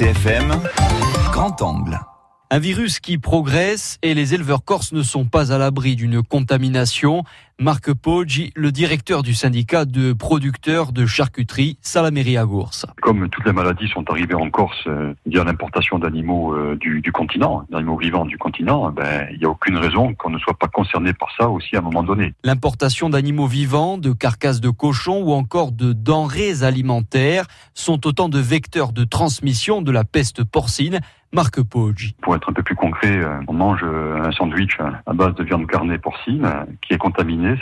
RCFM, grand angle. Un virus qui progresse et les éleveurs corses ne sont pas à l'abri d'une contamination. Marc Poggi, le directeur du syndicat de producteurs de charcuterie Salamerie à Gours. Comme toutes les maladies sont arrivées en Corse euh, via l'importation d'animaux euh, du, du, continent, d'animaux vivants du continent, ben, il n'y a aucune raison qu'on ne soit pas concerné par ça aussi à un moment donné. L'importation d'animaux vivants, de carcasses de cochons ou encore de denrées alimentaires sont autant de vecteurs de transmission de la peste porcine Marc Poggi. Pour être un peu plus concret, euh, on mange un sandwich à base de viande carnée porcine qui est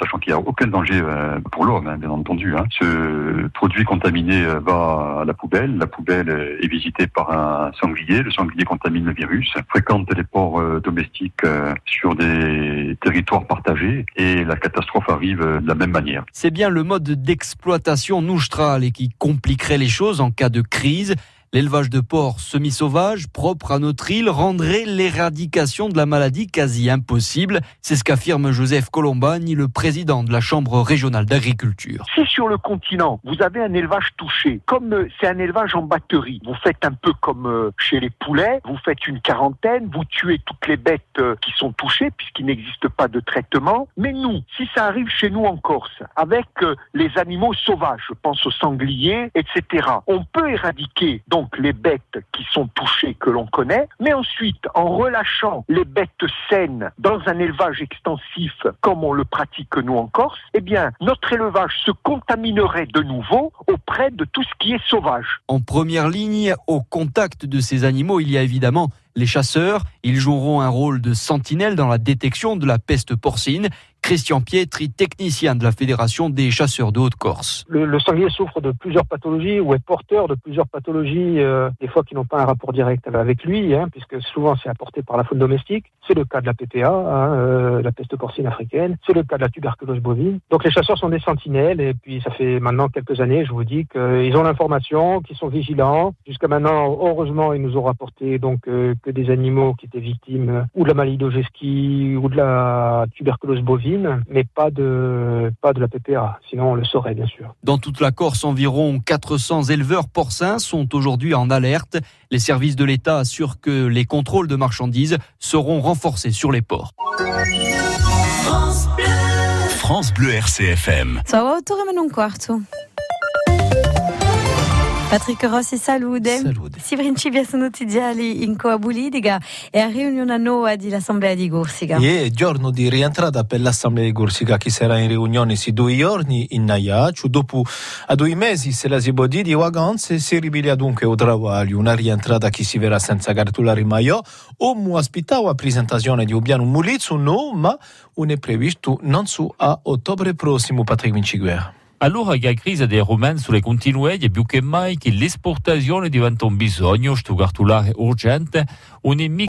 sachant qu'il n'y a aucun danger euh, pour l'homme, hein, bien entendu. Hein. Ce produit contaminé euh, va à la poubelle. La poubelle est visitée par un sanglier. Le sanglier contamine le virus, fréquente les ports domestiques sur des territoires partagés et la catastrophe arrive de la même manière. C'est bien le mode d'exploitation noustral et qui compliquerait les choses en cas de crise. L'élevage de porcs semi-sauvages, propre à notre île, rendrait l'éradication de la maladie quasi impossible. C'est ce qu'affirme Joseph Colombani, le président de la Chambre régionale d'agriculture. Si sur le continent, vous avez un élevage touché, comme euh, c'est un élevage en batterie, vous faites un peu comme euh, chez les poulets, vous faites une quarantaine, vous tuez toutes les bêtes euh, qui sont touchées puisqu'il n'existe pas de traitement. Mais nous, si ça arrive chez nous en Corse, avec les animaux sauvages, je pense aux sangliers, etc., on peut éradiquer les bêtes qui sont touchées que l'on connaît, mais ensuite en relâchant les bêtes saines dans un élevage extensif comme on le pratique nous en Corse, eh bien notre élevage se contaminerait de nouveau auprès de tout ce qui est sauvage. En première ligne, au contact de ces animaux, il y a évidemment les chasseurs. Ils joueront un rôle de sentinelle dans la détection de la peste porcine. Christian Pietri, technicien de la Fédération des chasseurs de Haute-Corse. Le, sanglier souffre de plusieurs pathologies ou est porteur de plusieurs pathologies, euh, des fois qui n'ont pas un rapport direct avec lui, hein, puisque souvent c'est apporté par la faune domestique. C'est le cas de la PPA, hein, euh, la peste porcine africaine. C'est le cas de la tuberculose bovine. Donc les chasseurs sont des sentinelles et puis ça fait maintenant quelques années, je vous dis qu'ils ont l'information, qu'ils sont vigilants. Jusqu'à maintenant, heureusement, ils nous ont rapporté donc euh, que des animaux qui étaient victimes ou de la maladie ou de la tuberculose bovine, mais pas de, pas de la PPA. Sinon, on le saurait, bien sûr. Dans toute la Corse, environ 400 éleveurs porcins sont aujourd'hui en alerte. Les services de l'État assurent que les contrôles de marchandises seront renforcés sur les ports. France Bleu, France Bleu RCFM. Patrick Rossi, salude. Salude. Si principia sono tidiali in coabulidiga e a riunione nuova di l'Assemblea di Corsica. E giorno di rientrata per l'Assemblea di Corsica che sarà in riunione si due giorni in Naiaccio. Dopo a due mesi se la si può dire di vacanze si ripilia dunque o travaglio. Una rientrata che si verrà senza cartolare maio. O mu la presentazione di un piano mulizzo no, ma un è previsto non su a ottobre prossimo Patrick Vinciguerra. Allora che la crisi dei romani sulle continue è più che mai che l'esportazione diventa un bisogno, sto cartolare urgente, un